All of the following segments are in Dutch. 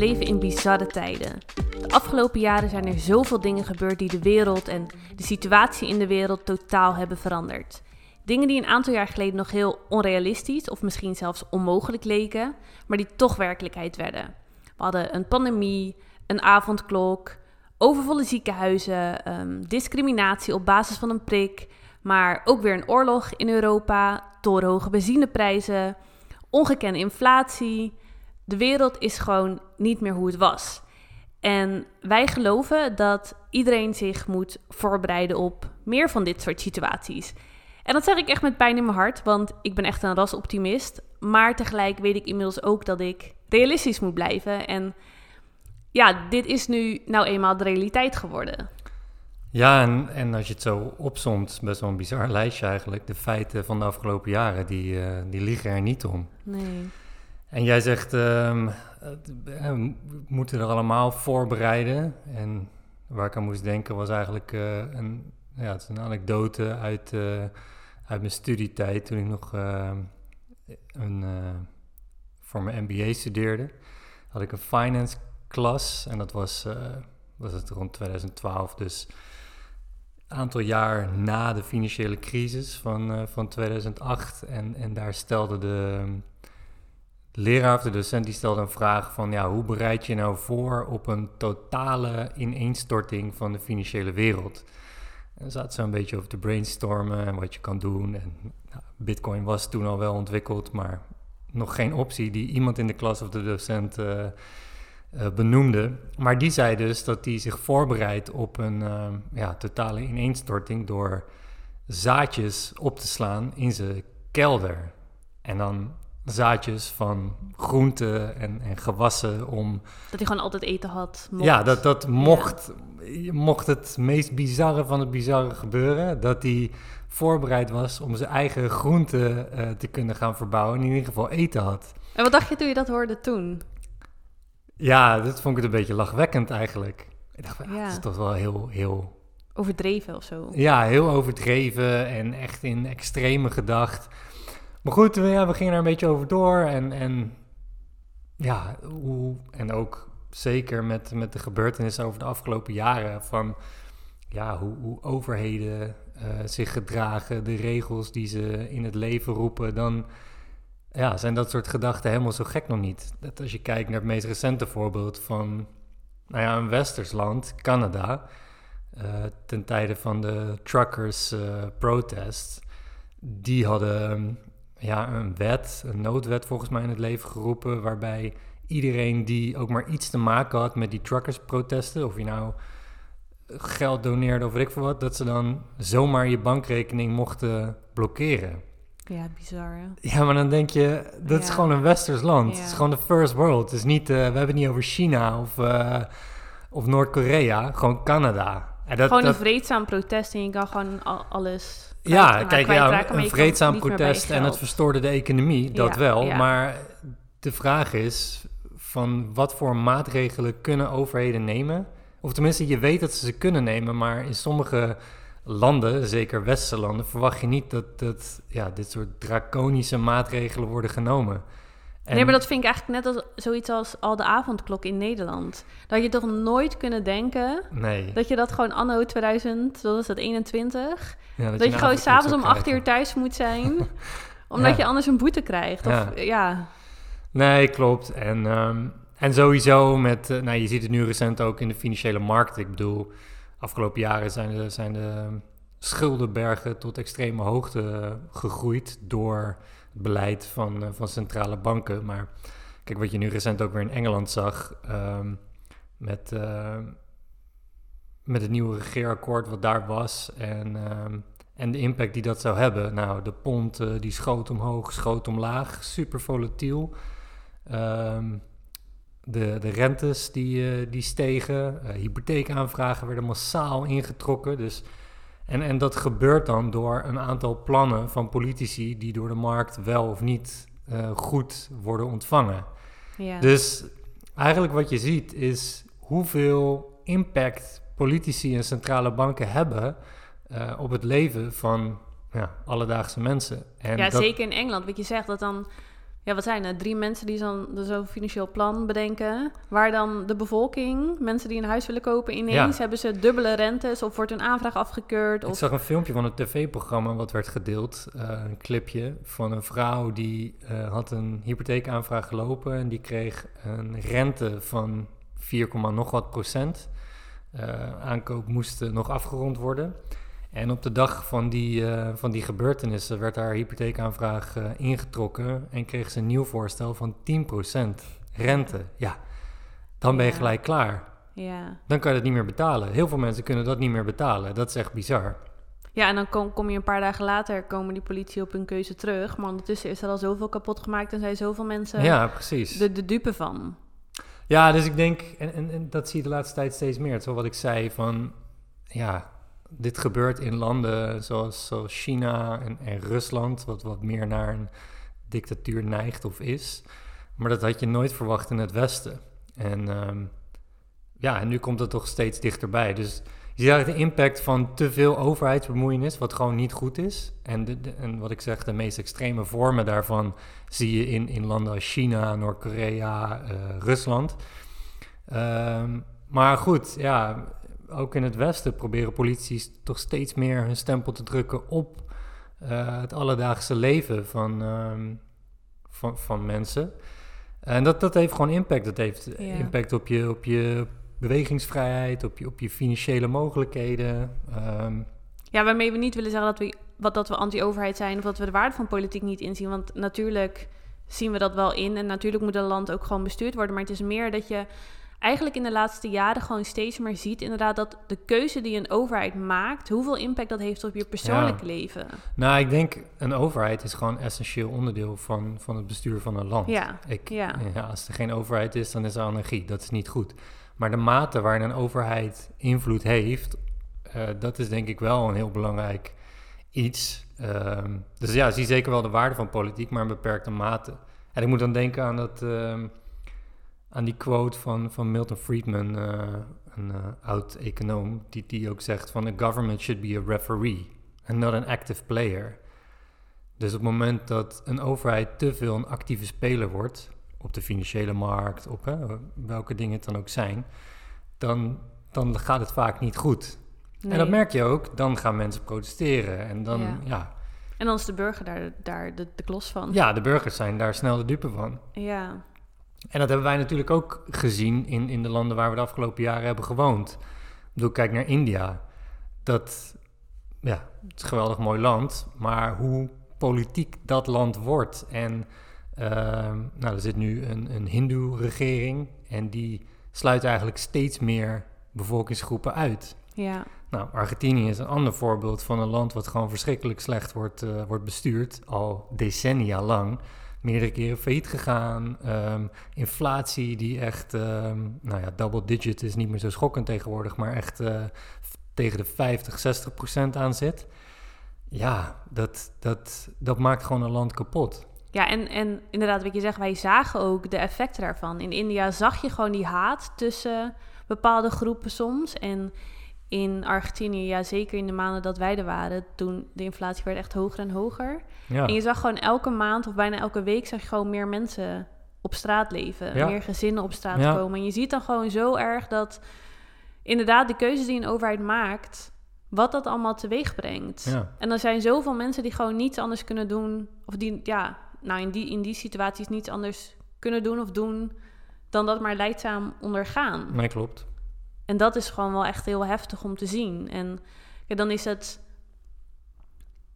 leven in bizarre tijden. De afgelopen jaren zijn er zoveel dingen gebeurd die de wereld en de situatie in de wereld totaal hebben veranderd. Dingen die een aantal jaar geleden nog heel onrealistisch of misschien zelfs onmogelijk leken, maar die toch werkelijkheid werden. We hadden een pandemie, een avondklok, overvolle ziekenhuizen, ehm, discriminatie op basis van een prik, maar ook weer een oorlog in Europa, torenhoge benzineprijzen, ongekende inflatie. De wereld is gewoon niet meer hoe het was. En wij geloven dat iedereen zich moet voorbereiden op meer van dit soort situaties. En dat zeg ik echt met pijn in mijn hart, want ik ben echt een rasoptimist. Maar tegelijk weet ik inmiddels ook dat ik realistisch moet blijven. En ja, dit is nu nou eenmaal de realiteit geworden. Ja, en, en als je het zo opzomt, best wel een bizar lijstje eigenlijk. De feiten van de afgelopen jaren, die, uh, die liegen er niet om. Nee. En jij zegt, um, we moeten er allemaal voorbereiden. En waar ik aan moest denken was eigenlijk uh, een, ja, het is een anekdote uit, uh, uit mijn studietijd. Toen ik nog ehm, een, voor mijn MBA studeerde, had ik een finance klas. En dat was, was het rond 2012, dus aantal jaar na de financiële crisis van, van 2008. En, en daar stelde de leraar of de docent die stelde een vraag van... ja, hoe bereid je nou voor op een totale ineenstorting van de financiële wereld? En zaten ze een beetje over te brainstormen en wat je kan doen. En nou, bitcoin was toen al wel ontwikkeld, maar nog geen optie die iemand in de klas of de docent... Uh, uh, benoemde. Maar die zei dus dat hij zich voorbereidt op een uh, ja, totale ineenstorting door zaadjes op te slaan in zijn kelder. En dan zaadjes van groenten en, en gewassen om... Dat hij gewoon altijd eten had. Mocht. Ja, dat, dat mocht, ja. mocht het meest bizarre van het bizarre gebeuren. Dat hij voorbereid was om zijn eigen groenten uh, te kunnen gaan verbouwen. En in ieder geval eten had. En wat dacht je toen je dat hoorde toen? Ja, dat vond ik het een beetje lachwekkend eigenlijk. Ik dacht, ja. dat is toch wel heel, heel... Overdreven of zo? Ja, heel overdreven en echt in extreme gedacht. Maar goed, ja, we gingen er een beetje over door. En, en ja, hoe, en ook zeker met, met de gebeurtenissen over de afgelopen jaren... van ja, hoe, hoe overheden uh, zich gedragen, de regels die ze in het leven roepen... dan ja, zijn dat soort gedachten helemaal zo gek nog niet. Dat als je kijkt naar het meest recente voorbeeld van nou ja, een westers land, Canada, uh, ten tijde van de truckers uh, protest, die hadden ja, een wet, een noodwet volgens mij in het leven geroepen, waarbij iedereen die ook maar iets te maken had met die truckers protesten, of je nou geld doneerde of weet ik veel wat, dat ze dan zomaar je bankrekening mochten blokkeren. Ja, bizar. Hè? Ja, maar dan denk je, dat ja. is gewoon een westers land. Ja. Het is gewoon de first world. Het is niet, uh, we hebben het niet over China of, uh, of Noord-Korea, gewoon Canada. En dat, gewoon dat... een vreedzaam protest en je kan gewoon al, alles. Ja, kijk, ja, een vreedzaam protest en het verstoorde de economie, dat ja, wel. Maar de vraag is: van wat voor maatregelen kunnen overheden nemen? Of tenminste, je weet dat ze ze kunnen nemen, maar in sommige landen, zeker westerse landen, verwacht je niet dat, dat ja, dit soort draconische maatregelen worden genomen. En nee, maar dat vind ik eigenlijk net als zoiets als al de avondklok in Nederland. Dat je toch nooit kunnen denken nee. dat je dat gewoon anno 2000, wat is dat, 21? Ja, dat, dat, je, je gewoon s'avonds om 8 uur thuis moet zijn, omdat ja. je anders een boete krijgt. Of, ja. ja. Nee, klopt. En, um, en sowieso met, uh, nou je ziet het nu recent ook in de financiële markt. Ik bedoel, afgelopen jaren zijn de, zijn de schuldenbergen tot extreme hoogte gegroeid door beleid van, van centrale banken. Maar kijk, wat je nu recent ook weer in Engeland zag um, met, uh, met het nieuwe regeerakkoord wat daar was en, um, en de impact die dat zou hebben. Nou, de pond uh, die schoot omhoog, schoot omlaag, super volatiel. Um, de, de rentes die, die stegen, hypotheekaanvragen werden massaal ingetrokken. Dus, en, en dat gebeurt dan door een aantal plannen van politici die door de markt wel of niet uh, goed worden ontvangen. Ja. Dus eigenlijk wat je ziet is hoeveel impact politici en centrale banken hebben op het leven van ja, alledaagse mensen. En ja, dat... zeker in Engeland. Wat je zegt, dat dan ja, wat zijn er? Drie mensen die zo'n zo'n financieel plan bedenken. Waar dan de bevolking, mensen die een huis willen kopen, ineens hebben ze dubbele rentes of wordt hun aanvraag afgekeurd. Of... Ik zag een filmpje van een tv-programma wat werd gedeeld. eh, een clipje van een vrouw die eh, had een hypotheekaanvraag gelopen en die kreeg een rente van 4, nog wat procent. Eh, aankoop moest nog afgerond worden. En op de dag van die, eh, van die gebeurtenissen werd haar hypotheekaanvraag eh, ingetrokken en kreeg ze een nieuw voorstel van 10% rente. Ja, dan ben je Ja. gelijk klaar. Ja. Dan kan je het niet meer betalen. Heel veel mensen kunnen dat niet meer betalen. Dat is echt bizar. ja, en dan kom, kom je een paar dagen later, komen die politie op hun keuze terug. Maar ondertussen is er al zoveel kapot gemaakt en zijn zoveel mensen Ja, precies. de, de dupe van. Ja, dus ik denk, en, en, en dat zie je de laatste tijd steeds meer. Het is wel wat ik zei van, ja, dit gebeurt in landen zoals, China en, Rusland, wat, wat meer naar een dictatuur neigt of is. Maar dat had je nooit verwacht in het Westen. En ehm, ja, en nu komt het toch steeds dichterbij. Dus je ziet eigenlijk de impact van te veel overheidsbemoeienis, wat gewoon niet goed is. En, de- en wat ik zeg, de meest extreme vormen daarvan zie je in, in landen als China, Noord-Korea, eh, Rusland. Ehm, maar goed, ja, ook in het Westen proberen polities toch steeds meer hun stempel te drukken op eh, het alledaagse leven van, ehm, van, van mensen. En dat, dat heeft gewoon impact. Dat heeft Ja. impact op je, op je bewegingsvrijheid, op je, op je financiële mogelijkheden. Ehm, Ja, waarmee we niet willen zeggen dat we, wat, dat we anti-overheid zijn of dat we de waarde van politiek niet inzien. Want natuurlijk zien we dat wel in en natuurlijk moet een land ook gewoon bestuurd worden. Maar het is meer dat je eigenlijk in de laatste jaren gewoon steeds meer ziet inderdaad dat de keuze die een overheid maakt, hoeveel impact dat heeft op je persoonlijke leven. nou, ik denk een overheid is gewoon een essentieel onderdeel van, van het bestuur van een land. Ja, Ik, ja. ja, als er geen overheid is, dan is er anarchie. Dat is niet goed. Maar de mate waarin een overheid invloed heeft, eh, dat is denk ik wel een heel belangrijk iets. Ehm, dus ja, zie zeker wel de waarde van politiek, maar in beperkte mate. En ik moet dan denken aan, dat, ehm, aan die quote van, van Milton Friedman, eh, een eh, oud-econoom, die, die ook zegt van... A government should be a referee and not an active player. Dus op het moment dat een overheid te veel een actieve speler wordt... op de financiële markt, op hè, welke dingen het dan ook zijn... dan, dan gaat het vaak niet goed. Nee. En dat merk je ook. Dan gaan mensen protesteren. En dan, Ja. ja, En dan is de burger daar, daar de, de klos van. ja, de burgers zijn daar snel de dupe van. Ja. En dat hebben wij natuurlijk ook gezien in, in de landen waar we de afgelopen jaren hebben gewoond. Ik bedoel, kijk naar India. Dat, ja, het is een geweldig mooi land, maar hoe politiek dat land wordt. En ehm, nou, er zit nu een, een hindoe-regering en die sluit eigenlijk steeds meer bevolkingsgroepen uit. Ja. Nou, Argentinië is een ander voorbeeld van een land wat gewoon verschrikkelijk slecht wordt, eh, wordt bestuurd, al decennia lang. Meerdere keren failliet gegaan. ehm, inflatie die echt, ehm, nou ja, double digit is niet meer zo schokkend tegenwoordig, maar echt eh, tegen de 50, 60 procent aan zit. Ja, dat, dat, dat maakt gewoon een land kapot. Ja, en, en inderdaad, wat je zegt, wij zagen ook de effecten daarvan. In India zag je gewoon die haat tussen bepaalde groepen soms. En in Argentinië, ja, zeker in de maanden dat wij er waren, toen de inflatie werd echt hoger en hoger. Ja, En je zag gewoon elke maand of bijna elke week zag je gewoon meer mensen op straat leven. Ja. Meer gezinnen op straat Ja. komen. En je ziet dan gewoon zo erg dat inderdaad de keuzes die een overheid maakt, wat dat allemaal teweeg brengt. En er zijn zoveel mensen die gewoon niets anders kunnen doen. Of die, ja, nou in die, in die situaties niets anders kunnen doen of doen. dan dat maar leidzaam ondergaan. nee, klopt. En dat is gewoon wel echt heel heftig om te zien. En ja, dan is het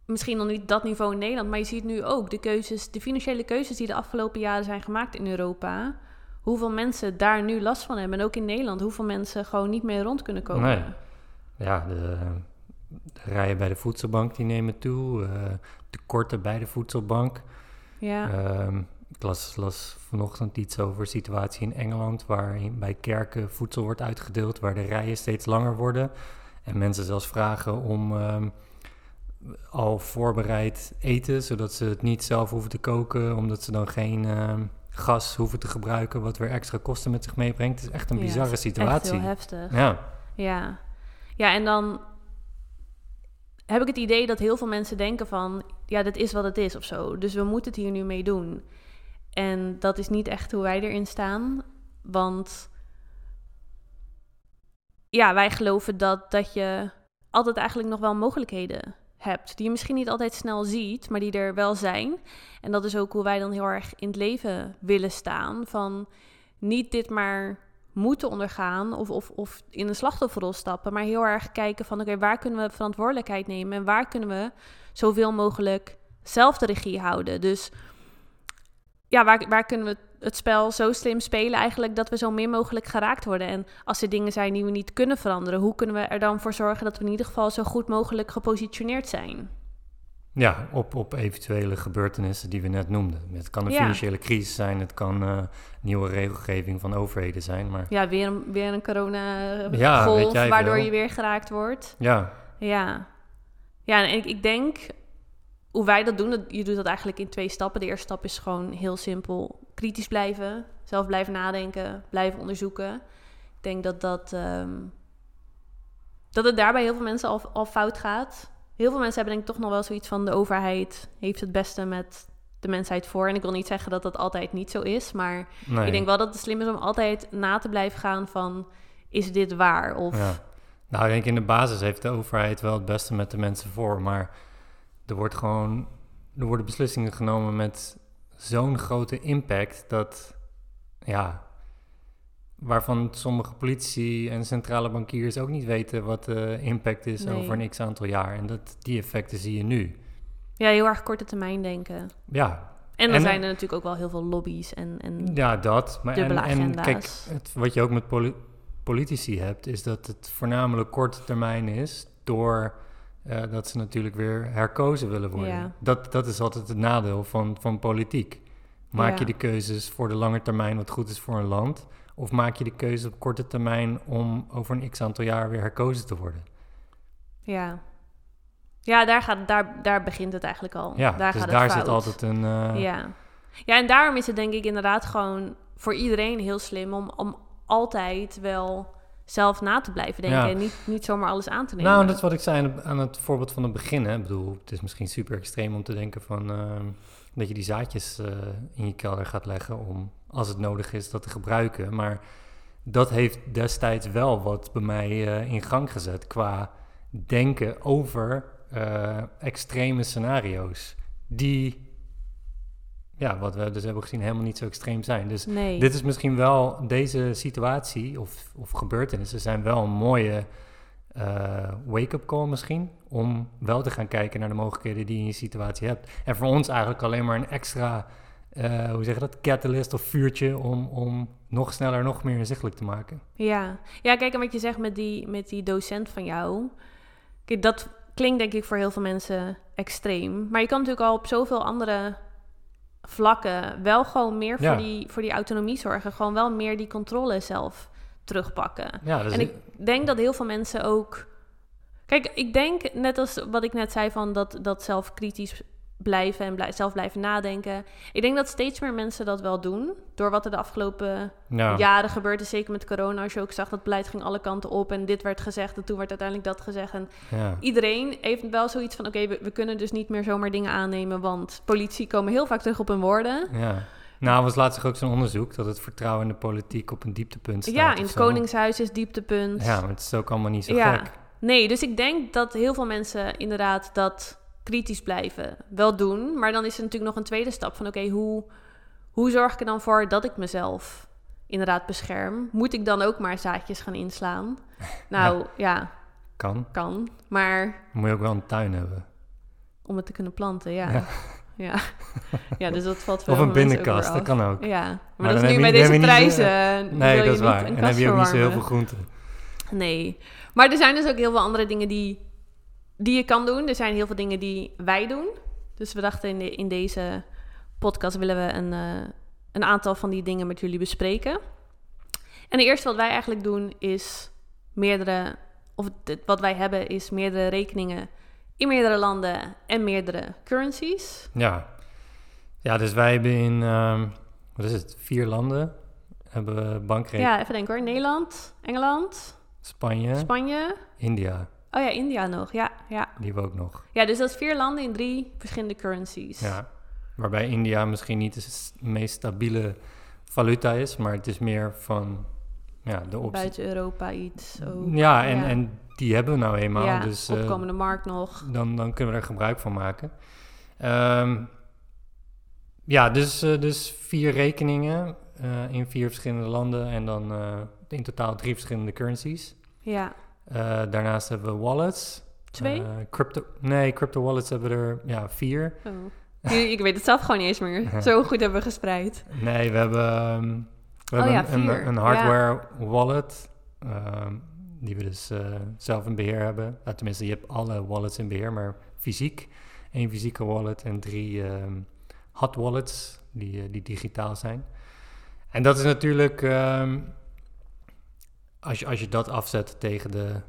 misschien nog niet dat niveau in Nederland, maar je ziet nu ook de keuzes, de financiële keuzes die de afgelopen jaren zijn gemaakt in Europa. Hoeveel mensen daar nu last van hebben. En ook in Nederland, hoeveel mensen gewoon niet meer rond kunnen komen. Nee. Ja, de, de rijen bij de voedselbank die nemen toe. eh tekorten bij de voedselbank. Ja, Ehm, ik las, las vanochtend iets over situatie in Engeland... waar bij kerken voedsel wordt uitgedeeld... waar de rijen steeds langer worden. En mensen zelfs vragen om ehm, al voorbereid eten... zodat ze het niet zelf hoeven te koken... omdat ze dan geen ehm, gas hoeven te gebruiken... wat weer extra kosten met zich meebrengt. Het is echt een Ja, bizarre echt situatie. heel heftig. Ja, Ja. ja, en dan heb ik het idee dat heel veel mensen denken van... ja, dat is wat het is of zo. Dus we moeten het hier nu mee doen. En dat is niet echt hoe wij erin staan. Want ja, wij geloven dat, dat je altijd eigenlijk nog wel mogelijkheden hebt. Die je misschien niet altijd snel ziet, maar die er wel zijn. En dat is ook hoe wij dan heel erg in het leven willen staan. Van niet dit maar moeten ondergaan of, of, of in een slachtofferrol stappen, maar heel erg kijken van oké, waar kunnen we verantwoordelijkheid nemen en waar kunnen we zoveel mogelijk zelf de regie houden. Dus ja, waar, waar kunnen we het spel zo slim spelen eigenlijk dat we zo min mogelijk geraakt worden. En als er dingen zijn die we niet kunnen veranderen, hoe kunnen we er dan voor zorgen dat we in ieder geval zo goed mogelijk gepositioneerd zijn? Ja, op, op eventuele gebeurtenissen die we net noemden. Het kan een financiële crisis zijn, het kan uh, nieuwe regelgeving van overheden zijn. Maar... Ja, weer een, weer een corona-golf ja, waardoor je weer geraakt wordt. Ja. Ja, ja en ik, ik denk, hoe wij dat doen, je doet dat eigenlijk in twee stappen. De eerste stap is gewoon heel simpel kritisch blijven, zelf blijven nadenken, blijven onderzoeken. Ik denk dat dat, um, dat het daarbij heel veel mensen al, al fout gaat heel veel mensen hebben denk ik toch nog wel zoiets van de overheid heeft het beste met de mensheid voor. En ik wil niet zeggen dat dat altijd niet zo is, maar ik denk wel dat het slim is om altijd na te blijven gaan van is dit waar? Of... Ja. Nou, ik denk in de basis heeft de overheid wel het beste met de mensen voor, maar er wordt gewoon er worden beslissingen genomen met zo'n grote impact dat ja, waarvan sommige politici en centrale bankiers ook niet weten wat de impact is over een x aantal jaar. En dat, die effecten zie je nu. Ja, heel erg korte termijn denken. Ja. En dan zijn er natuurlijk ook wel heel veel lobby's en, en Ja, dat. Maar en, en kijk, het, wat je ook met politici hebt, is dat het voornamelijk korte termijn is door... Uh, dat ze natuurlijk weer herkozen willen worden. Ja. Dat, dat is altijd het nadeel van, van politiek. Maak je de keuzes voor de lange termijn wat goed is voor een land... Of maak je de keuze op korte termijn om over een x aantal jaar weer herkozen te worden? Ja, ja daar, gaat, daar, daar begint het eigenlijk al. Ja, daar dus gaat daar zit altijd een... Uh... Ja. ja, en daarom is het denk ik inderdaad gewoon voor iedereen heel slim... om, om altijd wel zelf na te blijven denken en niet, niet zomaar alles aan te nemen. Nou, dat is wat ik zei aan het voorbeeld van het begin. Hè. Ik bedoel, het is misschien super extreem om te denken van... Uh, dat je die zaadjes uh, in je kelder gaat leggen om als het nodig is, dat te gebruiken. Maar dat heeft destijds wel wat bij mij uh, in gang gezet qua denken over uh, extreme scenario's. Die, ja, wat we dus hebben gezien, helemaal niet zo extreem zijn. Dus nee. dit is misschien wel, deze situatie of, of gebeurtenissen zijn wel een mooie uh, wake-up call misschien. Om wel te gaan kijken naar de mogelijkheden die je in je situatie hebt. En voor ons eigenlijk alleen maar een extra uh, hoe zeg je dat, catalyst of vuurtje om, om nog sneller, nog meer inzichtelijk te maken. Ja, ja kijk, en wat je zegt met die, met die docent van jou, kijk, dat klinkt denk ik voor heel veel mensen extreem. Maar je kan natuurlijk al op zoveel andere vlakken wel gewoon meer voor, die, voor die autonomie zorgen. Gewoon wel meer die controle zelf terugpakken. Ja, en ik denk dat heel veel mensen ook... Kijk, ik denk, net als wat ik net zei van dat, dat zelfkritisch blijven en zelf blijven nadenken. Ik denk dat steeds meer mensen dat wel doen. Door wat er de afgelopen jaren gebeurde. Zeker met corona. Als je ook zag dat beleid ging alle kanten op. En dit werd gezegd. En toen werd uiteindelijk dat gezegd. En ja. iedereen heeft wel zoiets van... Oké, we, we, kunnen dus niet meer zomaar dingen aannemen. Want politie komen heel vaak terug op hun woorden. Ja. Nou, was laatst ook zo'n onderzoek... dat het vertrouwen in de politiek op een dieptepunt staat. Ja, in het Koningshuis is dieptepunt. Ja, maar het is ook allemaal niet zo ja. gek. Nee, dus ik denk dat heel veel mensen inderdaad dat kritisch blijven wel doen. Maar dan is er natuurlijk nog een tweede stap van oké, hoe, hoe zorg ik er dan voor dat ik mezelf inderdaad bescherm? Moet ik dan ook maar zaadjes gaan inslaan? Nou ja, kan. Kan, maar... Moet je ook wel een tuin hebben. Om het te kunnen planten, ja. ja. Ja, dus dat valt wel Of een binnenkast, dat kan ook. Ja, maar, maar dat is nu bij deze prijzen. nee, dat is waar. En dan heb je ook niet zo heel veel groenten. Nee, maar er zijn dus ook heel veel andere dingen die die je kan doen. Er zijn heel veel dingen die wij doen. Dus we dachten in, de, in deze podcast willen we een, uh, een aantal van die dingen met jullie bespreken. En het eerste wat wij eigenlijk doen is meerdere, of wat wij hebben is meerdere rekeningen in meerdere landen en meerdere currencies. Ja, ja dus wij hebben in, um, wat is het, vier landen hebben bankrekeningen. Ja, even denken hoor. Nederland, Engeland, Spanje, Spanje, India. Oh ja, India nog, ja. ja. Die hebben we ook nog. Ja, dus dat is vier landen in drie verschillende currencies. Ja. Waarbij India misschien niet de meest stabiele valuta is, maar het is meer van ja, de optie. Buiten Europa iets. ook. Ja, en, Ja. en die hebben we nou eenmaal. ja, dus eh, opkomende markt nog. dan, dan kunnen we er gebruik van maken. Ehm, ja, dus, eh, dus vier rekeningen eh, in vier verschillende landen en dan in totaal drie verschillende currencies. Ja, daarnaast hebben we wallets. twee? Eh, crypto, nee, crypto wallets hebben er ja, vier. Oh. Ik- weet het zelf gewoon niet eens meer. Zo goed hebben we gespreid. Nee, we hebben, ehm, we Oh hebben ja, een, een, hardware wallet. ehm, die we dus eh, zelf in beheer hebben. Tenminste, je hebt alle wallets in beheer, maar fysiek. Eén fysieke wallet en drie ehm, hot wallets die, eh, die digitaal zijn. En dat is natuurlijk, ehm, als, je, als je dat afzet tegen de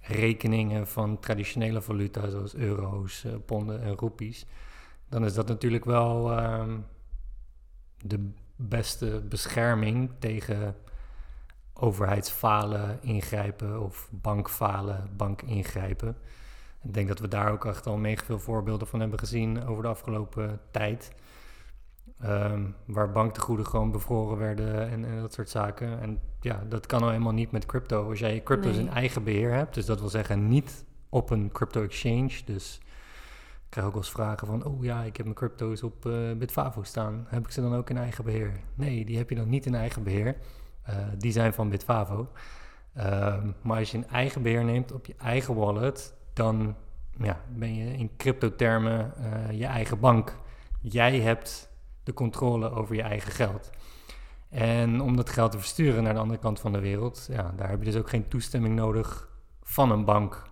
rekeningen van traditionele valuta, zoals euro's, eh, ponden en roepies, dan is dat natuurlijk wel ehm, de beste bescherming tegen overheidsfalen ingrijpen of bankfalen, bank ingrijpen. Ik denk dat we daar ook echt al mega veel voorbeelden van hebben gezien over de afgelopen tijd. Ehm, waar banktegoeden gewoon bevroren werden en, en dat soort zaken. En ja, dat kan nou helemaal niet met crypto. Als jij je crypto's Nee. in eigen beheer hebt, dus dat wil zeggen niet op een crypto exchange. Dus ik krijg ook wel eens vragen van, oh ja, ik heb mijn crypto's op eh Bitfavo staan. Heb ik ze dan ook in eigen beheer? Nee, die heb je dan niet in eigen beheer. Eh, die zijn van Bitfavo. Ehm, maar als je een eigen beheer neemt op je eigen wallet, dan ja, ben je in crypto-termen eh, je eigen bank. Jij hebt de controle over je eigen geld. En om dat geld te versturen naar de andere kant van de wereld, ja, daar heb je dus ook geen toestemming nodig van een bank.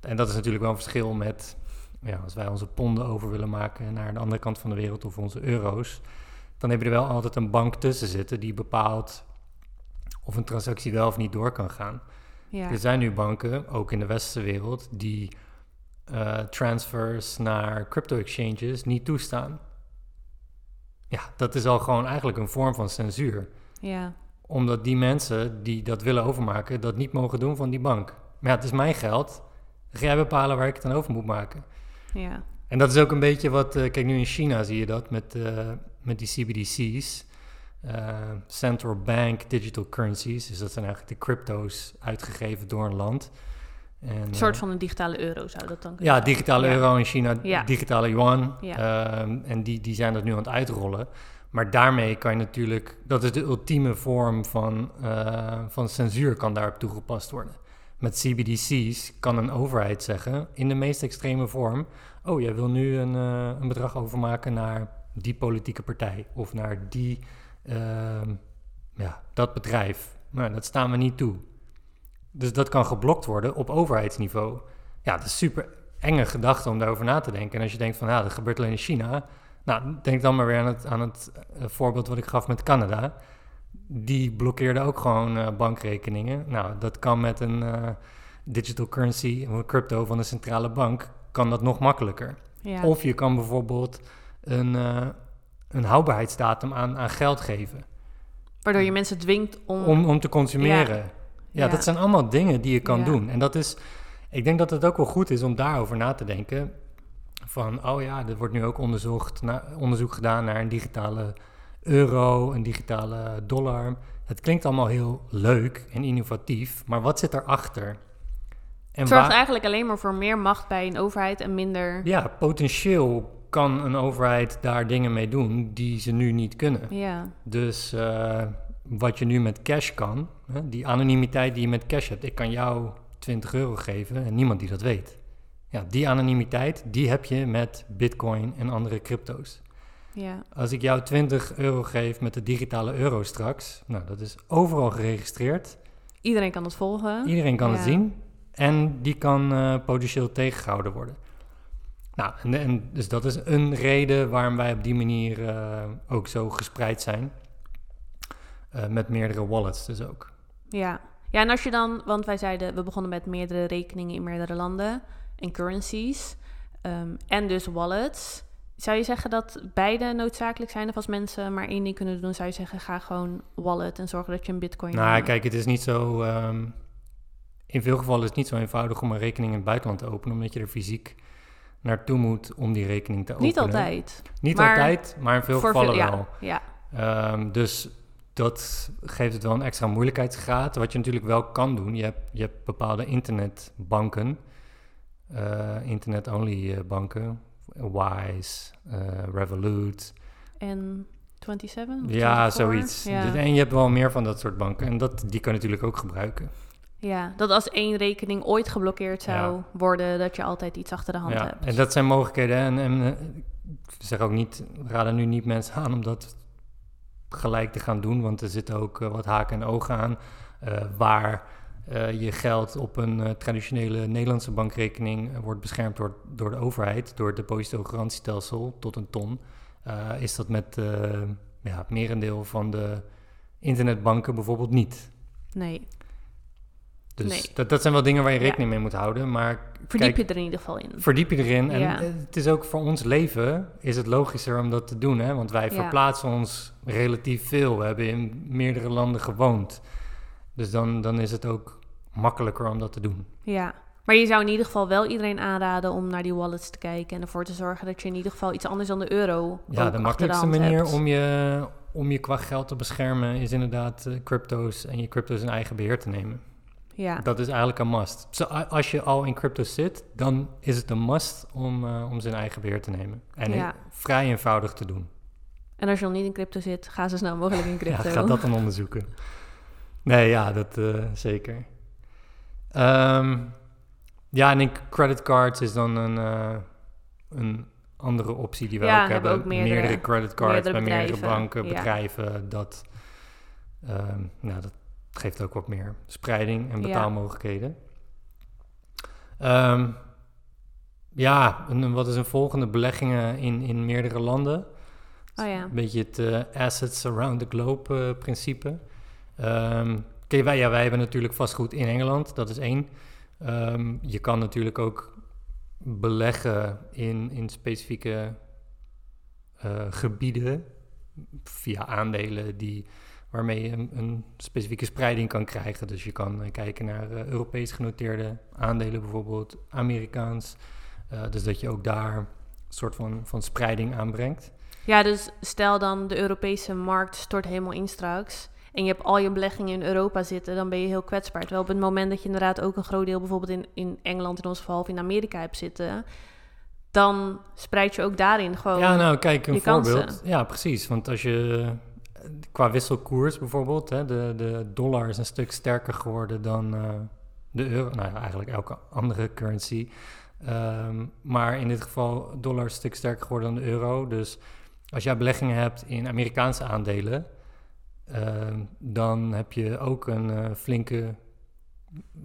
En dat is natuurlijk wel een verschil met ja, als wij onze ponden over willen maken naar de andere kant van de wereld of onze euro's, dan heb je er wel altijd een bank tussen zitten die bepaalt of een transactie wel of niet door kan gaan. Ja. Er zijn nu banken, ook in de westerse wereld, die eh, transfers naar crypto-exchanges niet toestaan. Ja, dat is al gewoon eigenlijk een vorm van censuur. ja. Omdat die mensen die dat willen overmaken, dat niet mogen doen van die bank. Maar ja, het is mijn geld. Ga jij bepalen waar ik het aan over moet maken? ja. En dat is ook een beetje wat, eh, kijk nu in China zie je dat met, eh, met die CBDC's, eh, Central Bank Digital Currencies. Dus dat zijn eigenlijk de crypto's uitgegeven door een land. En, Een eh, soort van een digitale euro zou dat dan kunnen ja, digitale Ja. euro in China, Ja. digitale yuan. Ja. Ehm, en die, die zijn dat nu aan het uitrollen. Maar daarmee kan je natuurlijk, dat is de ultieme vorm van, eh, van censuur kan daarop toegepast worden. Met CBDC's kan een overheid zeggen, in de meest extreme vorm, oh, jij wil nu een, eh, een bedrag overmaken naar die politieke partij of naar die, ehm, ja, dat bedrijf. Nou, dat staan we niet toe. Dus dat kan geblokt worden op overheidsniveau. Ja, dat is super enge gedachte om daarover na te denken. En als je denkt van, ja, dat gebeurt alleen in China. Nou, denk dan maar weer aan het, aan het eh, voorbeeld wat ik gaf met Canada. Die blokkeerde ook gewoon eh, bankrekeningen. Nou, dat kan met een eh, digital currency, of een crypto van een centrale bank, kan dat nog makkelijker. Ja. Of je kan bijvoorbeeld een, een houdbaarheidsdatum aan, aan geld geven. Waardoor je mensen dwingt om... Om, om te consumeren. Ja. Ja. dat zijn allemaal dingen die je kan Ja. doen. En dat is, ik denk dat het ook wel goed is om daarover na te denken. Van, oh ja, er wordt nu ook onderzocht, na, onderzoek gedaan naar een digitale euro, een digitale dollar. Het klinkt allemaal heel leuk en innovatief, maar wat zit erachter? En Het zorgt eigenlijk alleen maar voor meer macht bij een overheid en minder... ja, potentieel kan een overheid daar dingen mee doen die ze nu niet kunnen. Ja, Dus eh, wat je nu met cash kan, die anonimiteit die je met cash hebt. Ik kan jou 20 euro geven en niemand die dat weet. Ja, die anonimiteit, die heb je met bitcoin en andere crypto's. ja, Als ik jou 20 euro geef met de digitale euro straks, nou, dat is overal geregistreerd. iedereen kan het volgen. Iedereen kan het zien en die kan eh, potentieel tegengehouden worden. Nou, en, en dus dat is een reden waarom wij op die manier eh, ook zo gespreid zijn. Eh, met meerdere wallets dus ook. Ja. ja, en als je dan... Want wij zeiden, we begonnen met meerdere rekeningen in meerdere landen en currencies. ehm, en dus wallets. Zou je zeggen dat beide noodzakelijk zijn? Of als mensen maar één ding kunnen doen, zou je zeggen, ga gewoon wallet en zorg dat je een bitcoin... Nou, eh, kijk, het is niet zo. ehm, in veel gevallen is het niet zo eenvoudig om een rekening in het buitenland te openen, omdat je er fysiek naartoe moet om die rekening te openen. Niet altijd. Niet Maar altijd, maar in veel gevallen veel- wel. Ja, ja. Ehm, dus dat geeft het wel een extra moeilijkheidsgraad. Wat je natuurlijk wel kan doen, je hebt, je hebt bepaalde internetbanken, eh, internet-only eh, banken, Wise, eh, Revolut. En 27? of Ja, 24? zoiets. Ja. Dus- En je hebt wel meer van dat soort banken. En dat, die kan je natuurlijk ook gebruiken. ja, dat als één rekening ooit geblokkeerd zou Ja. worden, dat je altijd iets achter de hand Ja, hebt. en dat zijn mogelijkheden. En, en ik zeg ook niet, raden nu niet mensen aan om dat gelijk te gaan doen, want er zitten ook eh, wat haken en ogen aan. eh, waar eh, je geld op een traditionele Nederlandse bankrekening wordt beschermd door, door de overheid, door het depositogarantiestelsel tot een ton, is dat met ja, het merendeel van de internetbanken bijvoorbeeld niet. Nee, Dus Nee. dat, dat zijn wel dingen waar je Ja. rekening mee moet houden. Maar verdiep kijk, je er in ieder geval in. verdiep je erin. En Ja. het is ook voor ons leven is het logischer om dat te doen. Hè? Want wij Ja. verplaatsen ons relatief veel. We hebben in meerdere landen gewoond. Dus dan, dan is het ook makkelijker om dat te doen. Ja, maar je zou in ieder geval wel iedereen aanraden om naar die wallets te kijken en ervoor te zorgen dat je in ieder geval iets anders dan de euro. Ja, de makkelijkste manier hebt. om je, om je qua geld te beschermen is inderdaad eh, crypto's en je crypto's in eigen beheer te nemen. Ja, Dat is eigenlijk een must. Als je al in crypto zit, dan is het een must om, eh, om ze in eigen beheer te nemen. En Ja. vrij eenvoudig te doen. en als je nog niet in crypto zit, ga zo snel mogelijk in crypto. Ja, ga dat dan onderzoeken. Nee, ja, dat eh, zeker. Ehm, ja, en ik, creditcards is dan een, eh, een andere optie die we Ja, ook hebben ook meerdere- creditcards bij meerdere banken, bedrijven. Dat, ehm, nou, dat geeft ook wat meer spreiding en Ja. betaalmogelijkheden. Ehm, ja, en wat is een volgende? Beleggingen in, in meerdere landen. Oh ja, Een beetje het eh, assets around the globe eh, principe. Kijk, wij, ja, wij hebben natuurlijk vastgoed in Engeland, dat is één. Ehm, je kan natuurlijk ook beleggen in, in specifieke eh, gebieden via aandelen die, waarmee je een, een specifieke spreiding kan krijgen. Dus je kan eh, kijken naar eh, Europees genoteerde aandelen, bijvoorbeeld Amerikaans. Eh, dus dat je ook daar een soort van, van spreiding aanbrengt. ja, dus stel dan de Europese markt stort helemaal in straks en je hebt al je beleggingen in Europa zitten, dan ben je heel kwetsbaar. Terwijl op het moment dat je inderdaad ook een groot deel bijvoorbeeld in, in Engeland in ons geval of in Amerika hebt zitten, dan spreid je ook daarin gewoon. Ja, nou kijk, een kansen. voorbeeld. Ja, precies. Want als je qua wisselkoers bijvoorbeeld, hè, de, de dollar is een stuk sterker geworden dan eh, de euro. Nou ja, eigenlijk elke andere currency. Ehm, maar in dit geval dollar is een stuk sterker geworden dan de euro. Dus als jij beleggingen hebt in Amerikaanse aandelen, ehm, dan heb je ook een eh, flinke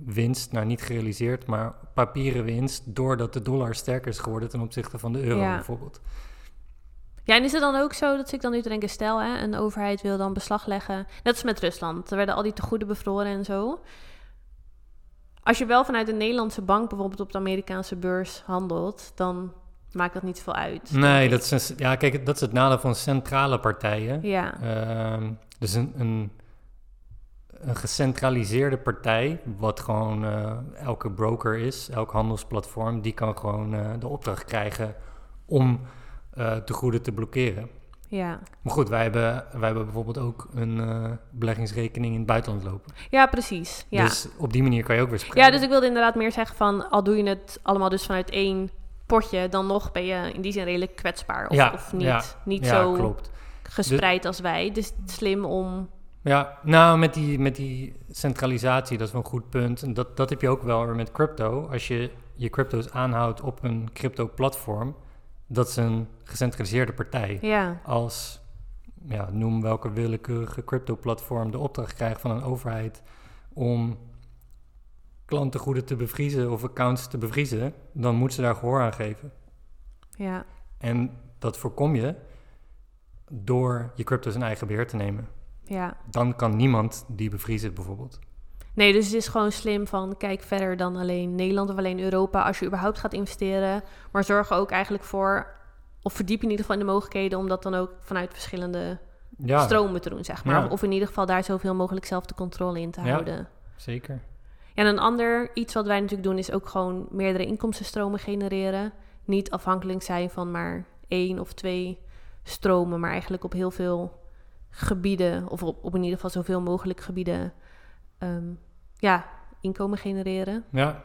winst, nou niet gerealiseerd, maar papieren winst, doordat de dollar sterker is geworden ten opzichte van de euro Ja. bijvoorbeeld. Ja, en is het dan ook zo dat ik dan nu te denken, stel, hè, een overheid wil dan beslag leggen, net als met Rusland, er werden al die tegoeden bevroren en zo. Als je wel vanuit een Nederlandse bank bijvoorbeeld op de Amerikaanse beurs handelt, dan maakt dat niet zoveel uit. Nee, dat is, ja, kijk, dat is het nadeel van centrale partijen. Ja, Ehm, dus een, een, een gecentraliseerde partij, wat gewoon eh, elke broker is, elk handelsplatform, die kan gewoon eh, de opdracht krijgen om eh te goede te blokkeren. ja. Maar goed, wij hebben, wij hebben bijvoorbeeld ook een eh, beleggingsrekening in het buitenland lopen. ja precies. Ja. Dus op die manier kan je ook weer spreiden. ja, dus ik wilde inderdaad meer zeggen van, al doe je het allemaal dus vanuit één potje, dan nog ben je in die zin redelijk kwetsbaar. Of, Ja, of niet, ja, niet ja, zo klopt. gespreid als wij. Dus slim om... Ja, nou, met die, met die centralisatie, dat is wel een goed punt. En dat, dat heb je ook wel weer met crypto. Als je je crypto's aanhoudt op een crypto-platform, dat is een gecentraliseerde partij. Ja, Als, ja, noem welke willekeurige crypto-platform de opdracht krijgt van een overheid om klantengoeden te bevriezen of accounts te bevriezen, dan moet ze daar gehoor aan geven. ja. En dat voorkom je door je crypto's in eigen beheer te nemen. Ja. Dan kan niemand die bevriezen bijvoorbeeld. Nee, dus het is gewoon slim van kijk verder dan alleen Nederland of alleen Europa als je überhaupt gaat investeren. Maar zorg er ook eigenlijk voor, of verdiep in ieder geval in de mogelijkheden om dat dan ook vanuit verschillende Ja, stromen te doen, zeg maar. Ja. Of in ieder geval daar zoveel mogelijk zelf de controle in te Ja. houden. zeker. Ja, en een ander iets wat wij natuurlijk doen is ook gewoon meerdere inkomstenstromen genereren. niet afhankelijk zijn van maar één of twee stromen, maar eigenlijk op heel veel gebieden, of op, op in ieder geval zoveel mogelijk gebieden, ehm, ja, inkomen genereren. Ja.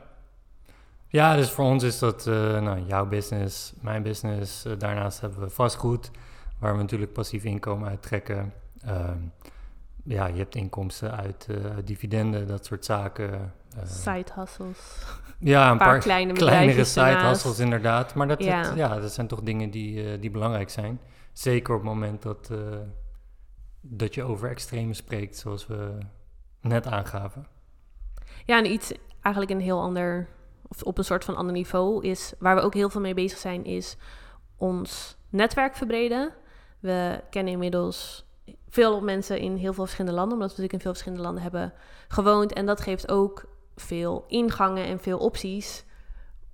Ja, dus voor ons is dat uh, nou, jouw business, mijn business. Uh, daarnaast hebben we vastgoed, waar we natuurlijk passief inkomen uit trekken. Ehm, ja, je hebt inkomsten uit uh, dividenden, dat soort zaken. side hustles. Ja, een, paar, kleine kleinere side hustles inderdaad. Maar dat, ja. ja, dat zijn toch dingen die, die belangrijk zijn. Zeker op het moment dat, dat je over extreme spreekt, zoals we net aangaven. Ja, en iets eigenlijk een heel ander, of op een soort van ander niveau is, waar we ook heel veel mee bezig zijn, is ons netwerk verbreden. We kennen inmiddels veel mensen in heel veel verschillende landen, omdat we natuurlijk in veel verschillende landen hebben gewoond. En dat geeft ook veel ingangen en veel opties.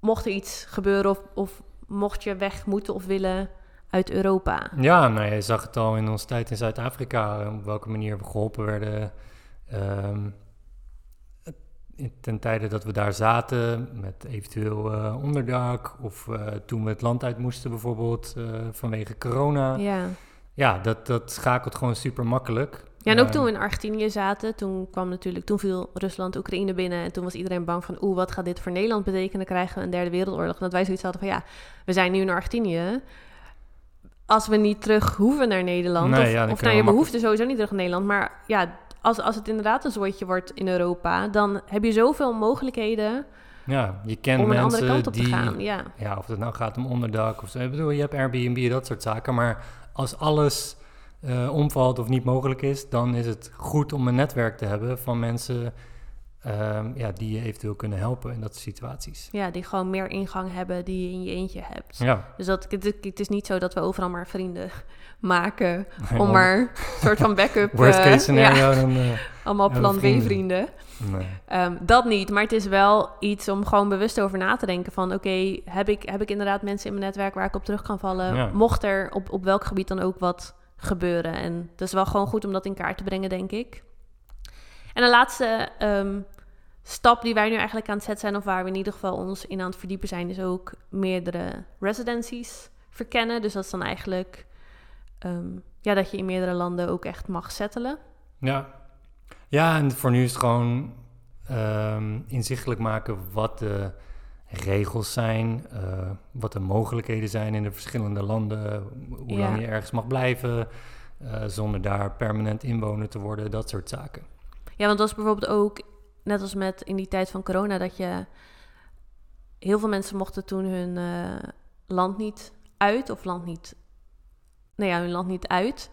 Mocht er iets gebeuren of, of mocht je weg moeten of willen uit Europa. Ja, nou, je zag het al in onze tijd in Zuid-Afrika, op welke manier we geholpen werden. Um, ten tijde dat we daar zaten, met eventueel uh, onderdak, of uh, toen we het land uit moesten bijvoorbeeld uh, vanwege corona. Ja, ja dat, dat schakelt gewoon super makkelijk. Ja, en ook toen we in Argentinië zaten, toen kwam natuurlijk, toen viel Rusland Oekraïne binnen en toen was iedereen bang van, oeh, wat gaat dit voor Nederland betekenen? Krijgen we een derde wereldoorlog? En dat wij zoiets hadden van, ja, we zijn nu in Argentinië. Als we niet terug hoeven naar Nederland, Nee, of, ja, of nou, je we behoeft sowieso niet terug naar Nederland, maar ja, als, als het inderdaad een zooitje wordt in Europa, dan heb je zoveel mogelijkheden Ja, je kent om een mensen andere kant op die, te gaan. Ja, ja, of het nou gaat om onderdak of zo. Ik bedoel, je hebt Airbnb, dat soort zaken. Maar als alles eh, omvalt of niet mogelijk is, dan is het goed om een netwerk te hebben van mensen ehm, ja, die je eventueel kunnen helpen in dat soort situaties. ja, die gewoon meer ingang hebben die je in je eentje hebt. Ja, Dus dat, het, het is niet zo dat we overal maar vrienden maken om Om- maar een soort van backup... worst eh, case scenario, ja, dan... eh, allemaal plan we vrienden. Nee. Ehm, dat niet, maar het is wel iets om gewoon bewust over na te denken van... oké, heb, ik, heb ik inderdaad mensen in mijn netwerk waar ik op terug kan vallen? Ja. Mocht er op, op welk gebied dan ook wat gebeuren? En dat is wel gewoon goed om dat in kaart te brengen, denk ik. En de laatste ehm, stap die wij nu eigenlijk aan het zetten zijn... of waar we in ieder geval ons in aan het verdiepen zijn... is ook meerdere residencies verkennen. Dus dat is dan eigenlijk... ehm, ja, dat je in meerdere landen ook echt mag settelen. Ja. ja, en voor nu is het gewoon ehm, inzichtelijk maken wat de regels zijn, eh, wat de mogelijkheden zijn in de verschillende landen, hoe Ja. lang je ergens mag blijven, eh, zonder daar permanent inwoner te worden, dat soort zaken. Ja, want dat was bijvoorbeeld ook, net als met in die tijd van corona, dat je heel veel mensen mochten toen hun eh, land niet uit, of land niet, nee ja, hun land niet uit.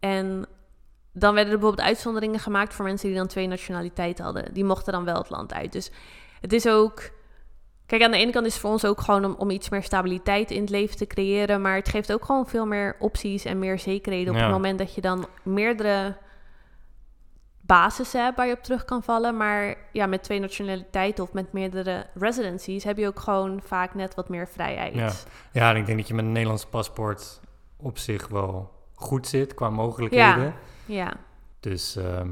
En dan werden er bijvoorbeeld uitzonderingen gemaakt voor mensen die dan twee nationaliteiten hadden. Die mochten dan wel het land uit. Dus het is ook. Kijk, aan de ene kant is het voor ons ook gewoon om, om iets meer stabiliteit in het leven te creëren. Maar het geeft ook gewoon veel meer opties en meer zekerheden op Ja. het moment dat je dan meerdere basis hebt waar je op terug kan vallen. Maar ja, met twee nationaliteiten of met meerdere residencies heb je ook gewoon vaak net wat meer vrijheid. Ja. Ja, en ik denk dat je met een Nederlands paspoort op zich wel goed zit qua mogelijkheden. ja. Dus ehm,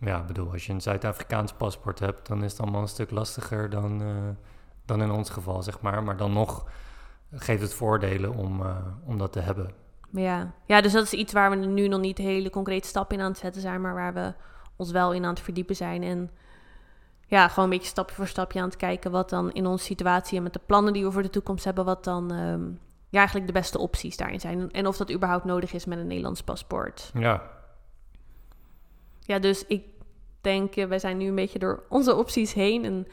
ja, bedoel, als je een Zuid-Afrikaans paspoort hebt, dan is het allemaal een stuk lastiger dan, eh, dan in ons geval, zeg maar. Maar dan nog geeft het voordelen om, eh, om dat te hebben. Ja. ja, dus dat is iets waar we nu nog niet hele concrete stappen in aan het zetten zijn, maar waar we ons wel in aan het verdiepen zijn. En ja, gewoon een beetje stapje voor stapje aan het kijken wat dan in onze situatie en met de plannen die we voor de toekomst hebben, wat dan ehm, ja, eigenlijk de beste opties daarin zijn. En of dat überhaupt nodig is met een Nederlands paspoort. Ja, Ja, dus ik denk, eh, wij zijn nu een beetje door onze opties heen. En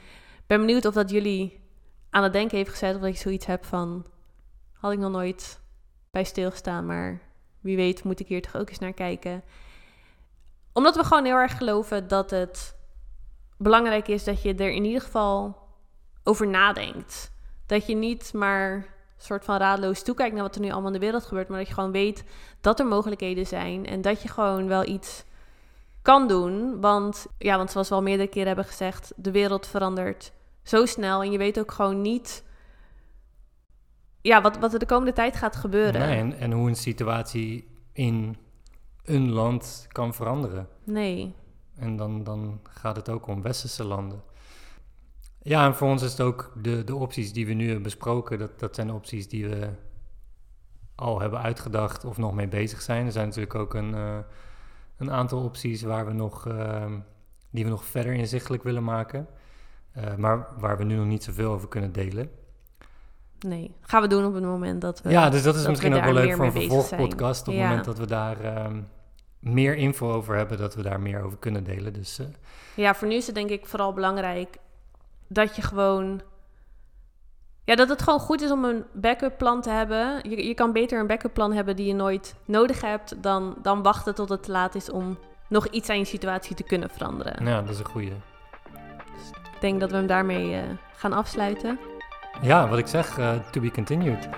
ben benieuwd of dat jullie aan het denken heeft gezet. Of dat je zoiets hebt van, had ik nog nooit bij stilgestaan. Maar wie weet moet ik hier toch ook eens naar kijken. Omdat we gewoon heel erg geloven dat het belangrijk is dat je er in ieder geval over nadenkt. Dat je niet maar soort van raadloos toekijkt naar wat er nu allemaal in de wereld gebeurt. Maar dat je gewoon weet dat er mogelijkheden zijn. En dat je gewoon wel iets kan doen. Want, ja, want zoals we al meerdere keren hebben gezegd, de wereld verandert zo snel. En je weet ook gewoon niet ja, wat, wat er de komende tijd gaat gebeuren. nee, en, en hoe een situatie in een land kan veranderen. Nee. En dan, dan gaat het ook om westerse landen. Ja, en voor ons is het ook de, de opties die we nu hebben besproken, dat, dat zijn opties die we al hebben uitgedacht of nog mee bezig zijn. Er zijn natuurlijk ook een, uh, een aantal opties waar we nog, uh, die we nog verder inzichtelijk willen maken, uh, maar waar we nu nog niet zoveel over kunnen delen. Nee, gaan we doen op het moment dat we. Ja, dus dat is dat misschien ook wel leuk voor een vervolgpodcast. Op het moment dat we daar ehm, meer info over hebben, dat we daar meer over kunnen delen. Dus, ja, voor nu is het denk ik vooral belangrijk dat je gewoon. Ja, dat het gewoon goed is om een backup plan te hebben. Je, je kan beter een backup plan hebben die je nooit nodig hebt, dan, dan wachten tot het te laat is om nog iets aan je situatie te kunnen veranderen. Ja, dat is een goede. Dus ik denk dat we hem daarmee uh, gaan afsluiten. Ja, wat ik zeg, uh, to be continued.